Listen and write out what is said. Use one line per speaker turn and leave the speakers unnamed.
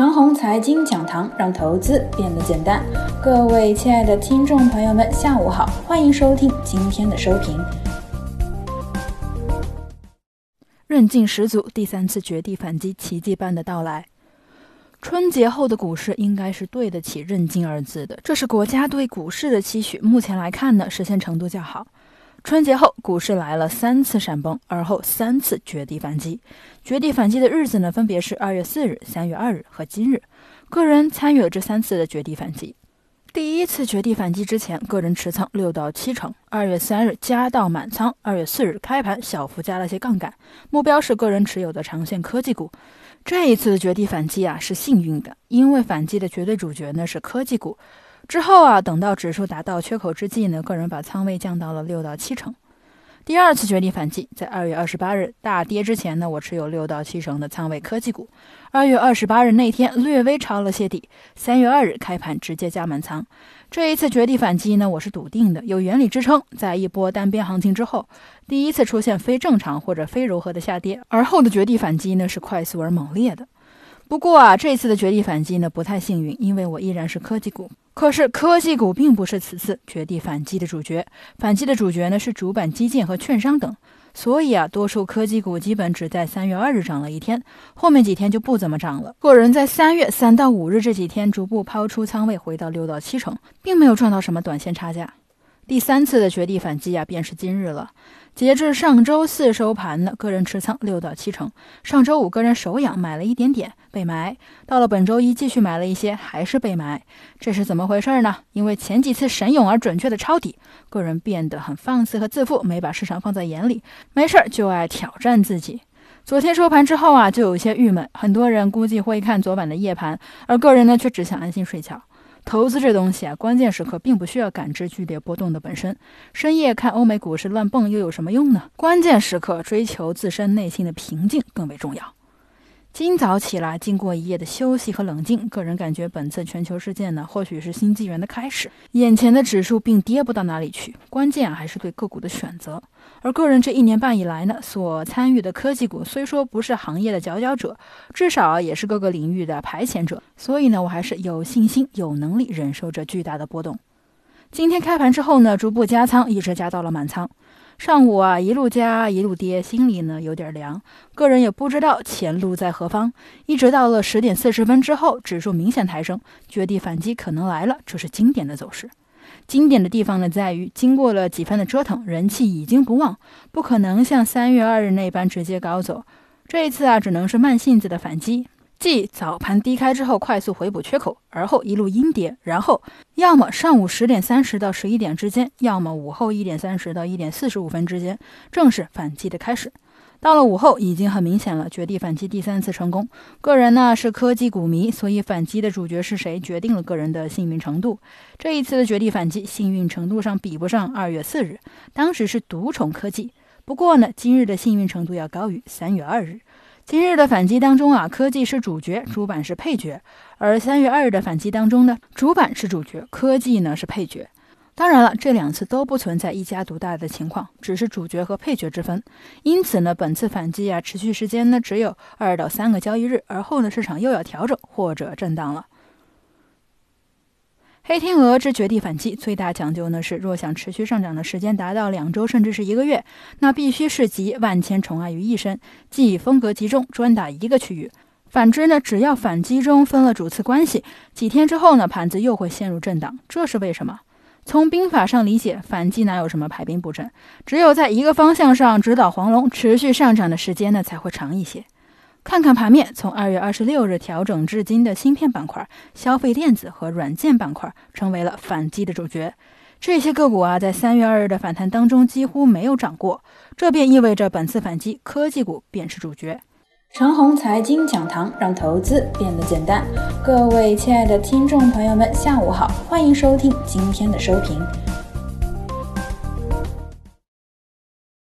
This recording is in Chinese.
长虹财经讲堂，让投资变得简单。各位亲爱的听众朋友们，下午好，欢迎收听今天的收评。
韧劲十足，第三次绝地反击奇迹般的到来。春节后的股市应该是对得起“韧劲”二字的，这是国家对股市的期许。目前来看呢，实现程度较好。春节后，股市来了三次闪崩，而后三次绝地反击。绝地反击的日子呢，分别是二月四日、三月二日和今日。个人参与了这三次的绝地反击。第一次绝地反击之前，个人持仓六到七成。二月三日加到满仓，二月四日开盘小幅加了些杠杆，目标是个人持有的长线科技股。这一次的绝地反击啊，是幸运的，因为反击的绝对主角呢是科技股。之后啊，等到指数达到缺口之际呢，个人把仓位降到了六到七成。第二次绝地反击在二月二十八日大跌之前呢，我持有六到七成的仓位科技股。二月二十八日那天略微抄了些底，三月二日开盘直接加满仓。这一次绝地反击呢，我是笃定的，有原理支撑。在一波单边行情之后，第一次出现非正常或者非柔和的下跌，而后的绝地反击呢是快速而猛烈的。不过啊，这次的绝地反击呢不太幸运，因为我依然是科技股。可是科技股并不是此次绝地反击的主角，反击的主角呢是主板基建和券商等，所以啊，多数科技股基本只在三月二日涨了一天，后面几天就不怎么涨了。个人在三月三到五日这几天逐步抛出仓位，回到六到七成，并没有赚到什么短线差价。第三次的绝地反击啊，便是今日了。截至上周四收盘呢，个人持仓六到七成。上周五个人手痒买了一点点被埋，到了本周一继续买了一些，还是被埋。这是怎么回事呢？因为前几次神勇而准确的抄底，个人变得很放肆和自负，没把市场放在眼里，没事儿就爱挑战自己。昨天收盘之后啊，就有些郁闷。很多人估计会看昨晚的夜盘，而个人呢，却只想安心睡觉。投资这东西啊，关键时刻并不需要感知剧烈波动的本身。深夜看欧美股市乱蹦又有什么用呢？关键时刻追求自身内心的平静更为重要。今早起来，经过一夜的休息和冷静，个人感觉本次全球事件呢，或许是新纪元的开始。眼前的指数并跌不到哪里去，关键还是对个股的选择。而个人这一年半以来呢，所参与的科技股虽说不是行业的佼佼者，至少也是各个领域的排前者。所以呢，我还是有信心、有能力忍受着巨大的波动。今天开盘之后呢，逐步加仓，一直加到了满仓。上午啊，一路加一路跌，心里呢有点凉。个人也不知道前路在何方。一直到了十点四十分之后，指数明显抬升，绝地反击可能来了。这是经典的走势。经典的地方呢，在于经过了几番的折腾，人气已经不旺，不可能像三月二日那般直接高走。这一次啊，只能是慢性子的反击。即早盘低开之后快速回补缺口，而后一路阴跌，然后要么上午十点三十到十一点之间，要么午后一点三十到一点四十五分之间，正是反击的开始。到了午后，已经很明显了，绝地反击第三次成功。个人呢是科技股迷，所以反击的主角是谁，决定了个人的幸运程度。这一次的绝地反击，幸运程度上比不上二月四日，当时是独宠科技。不过呢，今日的幸运程度要高于三月二日。今日的反击当中啊，科技是主角，主板是配角；而三月二日的反击当中呢，主板是主角，科技呢是配角。当然了，这两次都不存在一家独大的情况，只是主角和配角之分。因此呢，本次反击啊，持续时间呢只有二到三个交易日，而后呢，市场又要调整或者震荡了。黑天鹅之绝地反击最大讲究呢是，若想持续上涨的时间达到两周甚至是一个月，那必须是集万千宠爱于一身，即风格集中，专打一个区域。反之呢，只要反击中分了主次关系，几天之后呢，盘子又会陷入震荡。这是为什么？从兵法上理解，反击哪有什么排兵布阵？只有在一个方向上直捣黄龙，持续上涨的时间呢才会长一些。看看盘面，从二月二十六日调整至今的芯片板块、消费电子和软件板块成为了反击的主角。这些个股啊，在三月二日的反弹当中几乎没有涨过，这便意味着本次反击科技股便是主角。
长虹财经讲堂，让投资变得简单。各位亲爱的听众朋友们，下午好，欢迎收听今天的收评。